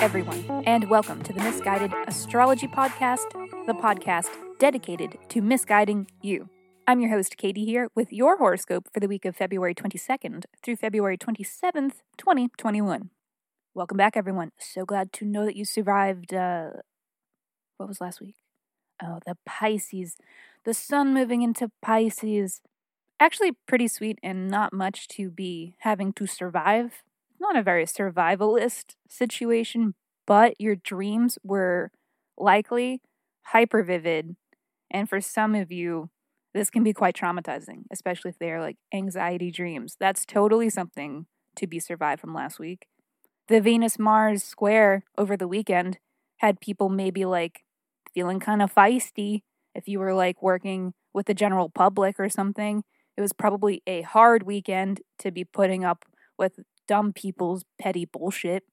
everyone, and welcome to the Misguided Astrology Podcast, the podcast dedicated to misguiding you. I'm your host, Katie, here with your horoscope for the week of February 22nd through February 27th, 2021. Welcome back, everyone. So glad to know that you survived. Uh, what was last week? Oh, the Pisces. The sun moving into Pisces. Actually, pretty sweet and not much to be having to survive not a very survivalist situation, but your dreams were likely hyper vivid. And for some of you, this can be quite traumatizing, especially if they are like anxiety dreams. That's totally something to be survived from last week. The Venus Mars square over the weekend had people maybe like feeling kind of feisty if you were like working with the general public or something. It was probably a hard weekend to be putting up with dumb people's petty bullshit.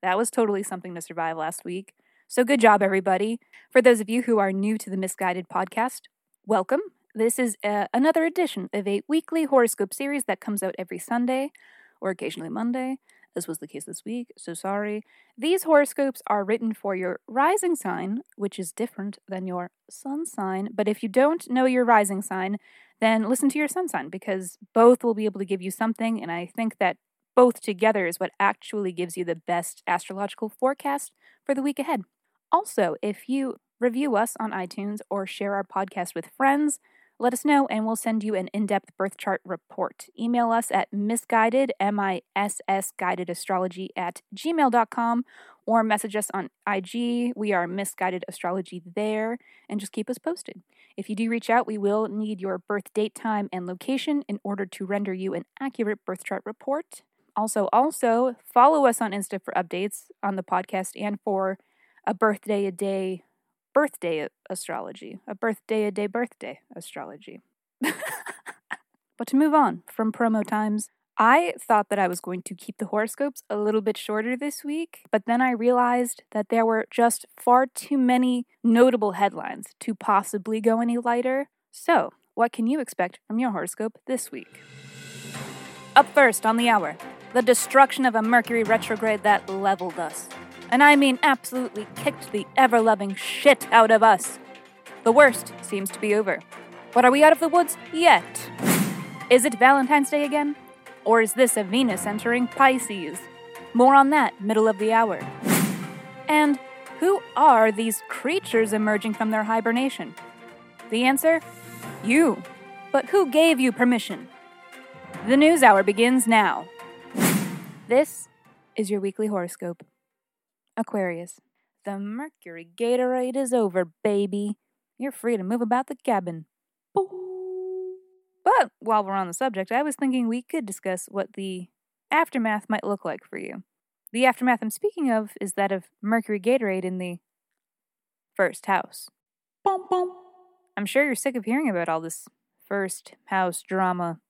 That was totally something to survive last week. So good job, everybody. For those of you who are new to the Misguided podcast, welcome. This is uh, another edition of a weekly horoscope series that comes out every Sunday or occasionally Monday. This was the case this week, so sorry. These horoscopes are written for your rising sign, which is different than your sun sign. But if you don't know your rising sign, then listen to your sun sign because both will be able to give you something. And I think that both together is what actually gives you the best astrological forecast for the week ahead. Also, if you review us on iTunes or share our podcast with friends, let us know and we'll send you an in depth birth chart report. Email us at misguided, M I S S guided astrology at gmail.com or message us on IG. We are misguided astrology there and just keep us posted. If you do reach out, we will need your birth date, time, and location in order to render you an accurate birth chart report. Also, also follow us on Insta for updates on the podcast and for a birthday a day birthday astrology, a birthday a day birthday astrology. but to move on from promo times, I thought that I was going to keep the horoscopes a little bit shorter this week, but then I realized that there were just far too many notable headlines to possibly go any lighter. So, what can you expect from your horoscope this week? Up first on the hour, the destruction of a Mercury retrograde that leveled us. And I mean absolutely kicked the ever loving shit out of us. The worst seems to be over. But are we out of the woods yet? Is it Valentine's Day again? Or is this a Venus entering Pisces? More on that middle of the hour. And who are these creatures emerging from their hibernation? The answer? You. But who gave you permission? The news hour begins now. This is your weekly horoscope. Aquarius. The Mercury Gatorade is over, baby. You're free to move about the cabin. But while we're on the subject, I was thinking we could discuss what the aftermath might look like for you. The aftermath I'm speaking of is that of Mercury Gatorade in the first house. I'm sure you're sick of hearing about all this first house drama.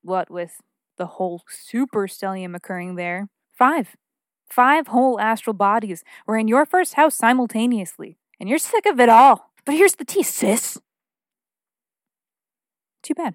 What with the whole super stellium occurring there. Five. Five whole astral bodies were in your first house simultaneously, and you're sick of it all. But here's the tea, sis. Too bad.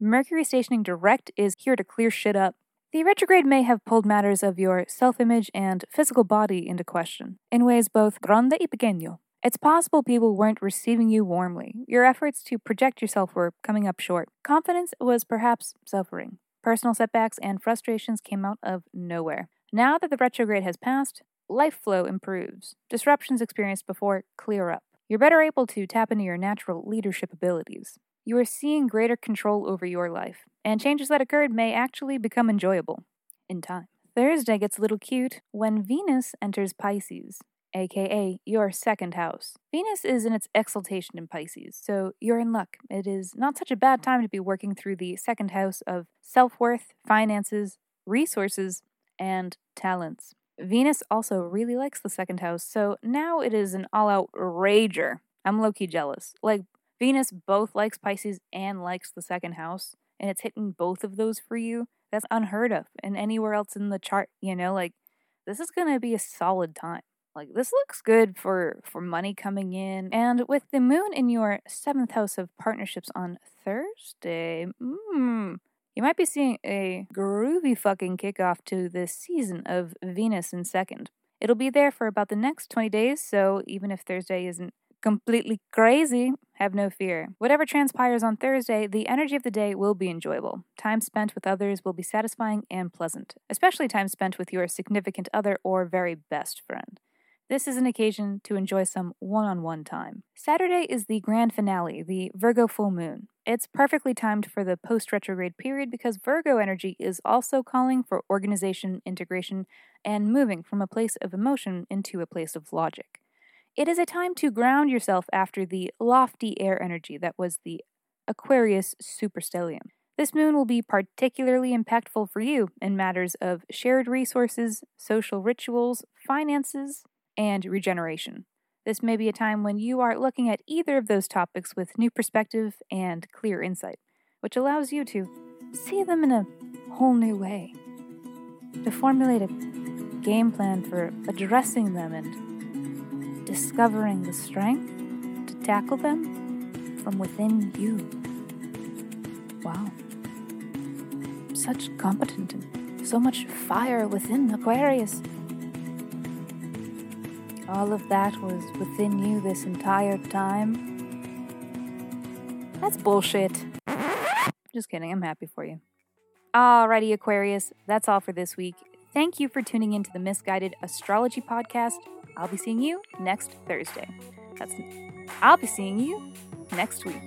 Mercury stationing direct is here to clear shit up. The retrograde may have pulled matters of your self image and physical body into question, in ways both grande y pequeño. It's possible people weren't receiving you warmly. Your efforts to project yourself were coming up short. Confidence was perhaps suffering. Personal setbacks and frustrations came out of nowhere. Now that the retrograde has passed, life flow improves. Disruptions experienced before clear up. You're better able to tap into your natural leadership abilities. You are seeing greater control over your life, and changes that occurred may actually become enjoyable in time. Thursday gets a little cute when Venus enters Pisces aka your second house. Venus is in its exaltation in Pisces, so you're in luck. It is not such a bad time to be working through the second house of self worth, finances, resources, and talents. Venus also really likes the second house, so now it is an all out rager. I'm low key jealous. Like, Venus both likes Pisces and likes the second house, and it's hitting both of those for you. That's unheard of and anywhere else in the chart, you know? Like, this is gonna be a solid time like this looks good for for money coming in and with the moon in your seventh house of partnerships on thursday mm, you might be seeing a groovy fucking kickoff to this season of venus in second It'll be there for about the next 20 days, so even if Thursday isn't completely crazy, have no fear. Whatever transpires on Thursday, the energy of the day will be enjoyable. Time spent with others will be satisfying and pleasant, especially time spent with your significant other or very best friend. This is an occasion to enjoy some one on one time. Saturday is the grand finale, the Virgo full moon. It's perfectly timed for the post retrograde period because Virgo energy is also calling for organization, integration, and moving from a place of emotion into a place of logic. It is a time to ground yourself after the lofty air energy that was the Aquarius superstellium. This moon will be particularly impactful for you in matters of shared resources, social rituals, finances, and regeneration. This may be a time when you are looking at either of those topics with new perspective and clear insight, which allows you to see them in a whole new way, to formulate a game plan for addressing them and discovering the strength to tackle them from within you. Wow. Such competent and so much fire within Aquarius. All of that was within you this entire time. That's bullshit. Just kidding, I'm happy for you. Alrighty, Aquarius, that's all for this week. Thank you for tuning into the Misguided Astrology Podcast. I'll be seeing you next Thursday. That's I'll be seeing you next week.